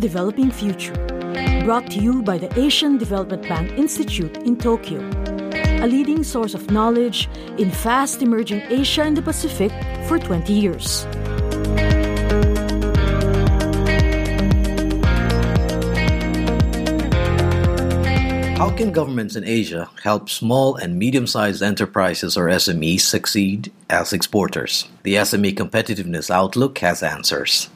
Developing Future. Brought to you by the Asian Development Bank Institute in Tokyo, a leading source of knowledge in fast emerging Asia and the Pacific for 20 years. How can governments in Asia help small and medium sized enterprises or SMEs succeed as exporters? The SME Competitiveness Outlook has answers.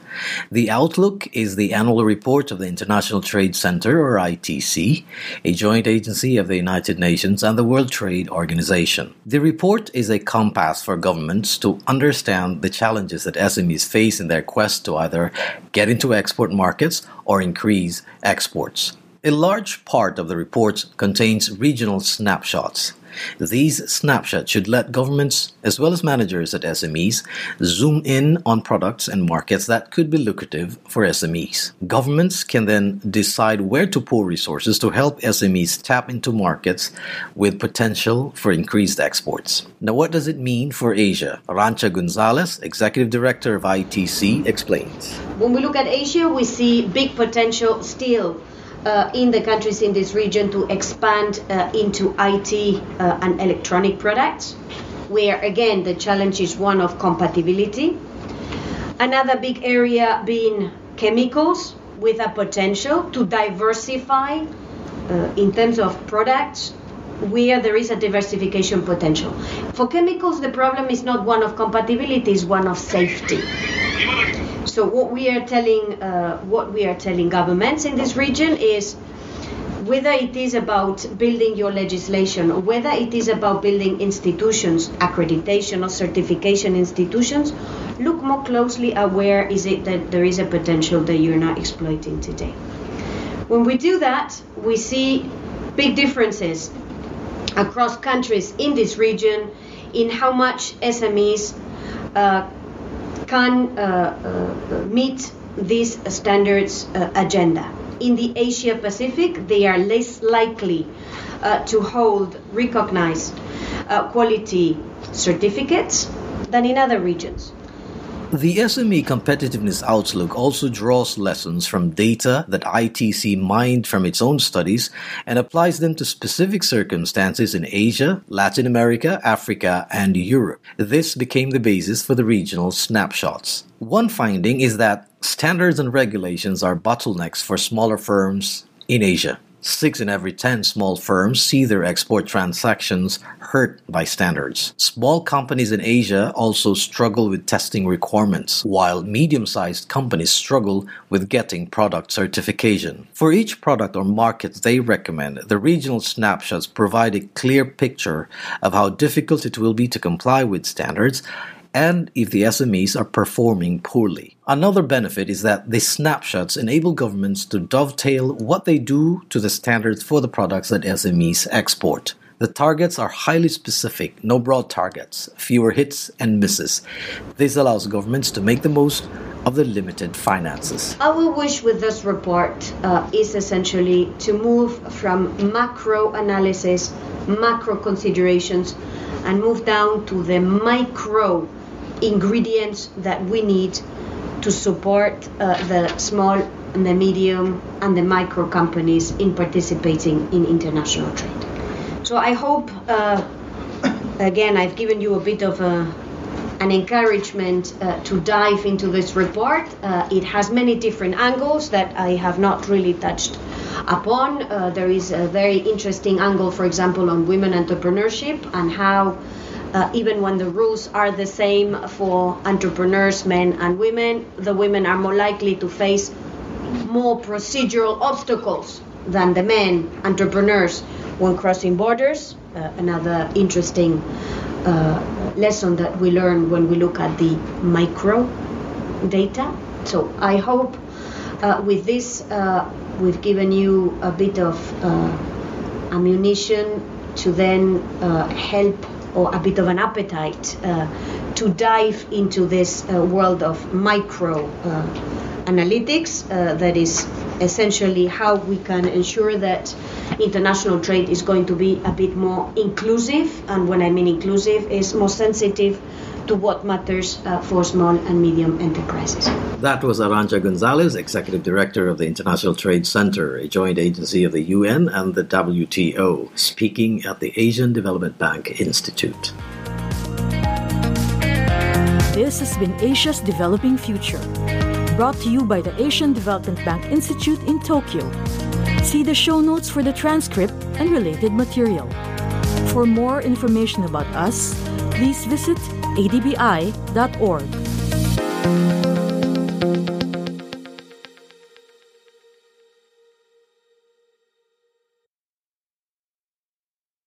The Outlook is the annual report of the International Trade Center, or ITC, a joint agency of the United Nations and the World Trade Organization. The report is a compass for governments to understand the challenges that SMEs face in their quest to either get into export markets or increase exports. A large part of the report contains regional snapshots. These snapshots should let governments, as well as managers at SMEs, zoom in on products and markets that could be lucrative for SMEs. Governments can then decide where to pour resources to help SMEs tap into markets with potential for increased exports. Now, what does it mean for Asia? Arantxa Gonzalez, Executive Director of ITC, explains. When we look at Asia, we see big potential still uh, in the countries in this region to expand uh, into IT uh, and electronic products, where again the challenge is one of compatibility. Another big area being chemicals with a potential to diversify uh, in terms of products where there is a diversification potential. For chemicals, the problem is not one of compatibility, it's one of safety. So what we are telling uh, what we are telling governments in this region is whether it is about building your legislation or whether it is about building institutions, accreditation or certification institutions, look more closely at where is it that there is a potential that you're not exploiting today. When we do that, we see big differences across countries in this region in how much SMEs uh, can uh, uh, meet these standards uh, agenda. In the Asia Pacific, they are less likely to hold recognized quality certificates than in other regions. The SME Competitiveness Outlook also draws lessons from data that ITC mined from its own studies and applies them to specific circumstances in Asia, Latin America, Africa, and Europe. This became the basis for the regional snapshots. One finding is that standards and regulations are bottlenecks for smaller firms in Asia. Six in every ten small firms see their export transactions hurt by standards. Small companies in Asia also struggle with testing requirements, while medium sized companies struggle with getting product certification. For each product or market they recommend, the regional snapshots provide a clear picture of how difficult it will be to comply with standards and if the SMEs are performing poorly. Another benefit is that the snapshots enable governments to dovetail what they do to the standards for the products that SMEs export. The targets are highly specific, no broad targets, fewer hits and misses. This allows governments to make the most of the limited finances. Our wish with this report uh, is essentially to move from macro analysis, macro considerations, and move down to the micro ingredients that we need to support uh, the small and the medium and the micro companies in participating in international trade. So I hope, uh, again, I've given you a bit of a, an encouragement uh, to dive into this report. Uh, it has many different angles that I have not really touched upon. Uh, there is a very interesting angle, for example, on women entrepreneurship and how uh, even when the rules are the same for entrepreneurs, men and women, the women are more likely to face more procedural obstacles than the men entrepreneurs when crossing borders. Uh, another interesting uh, lesson that we learn when we look at the micro data. So I hope uh, with this uh, we've given you a bit of uh, ammunition to then help or a bit of an appetite uh, to dive into this uh, world of micro uh, analytics that is essentially how we can ensure that international trade is going to be a bit more inclusive. And when i mean inclusive is more sensitive to what matters uh, for small and medium enterprises. That was Arantxa Gonzalez, Executive Director of the International Trade Center, a joint agency of the UN and the WTO, speaking at the Asian Development Bank Institute. This has been Asia's Developing Future, brought to you by the Asian Development Bank Institute in Tokyo. See the show notes for the transcript and related material. For more information about us, please visit adbi.org.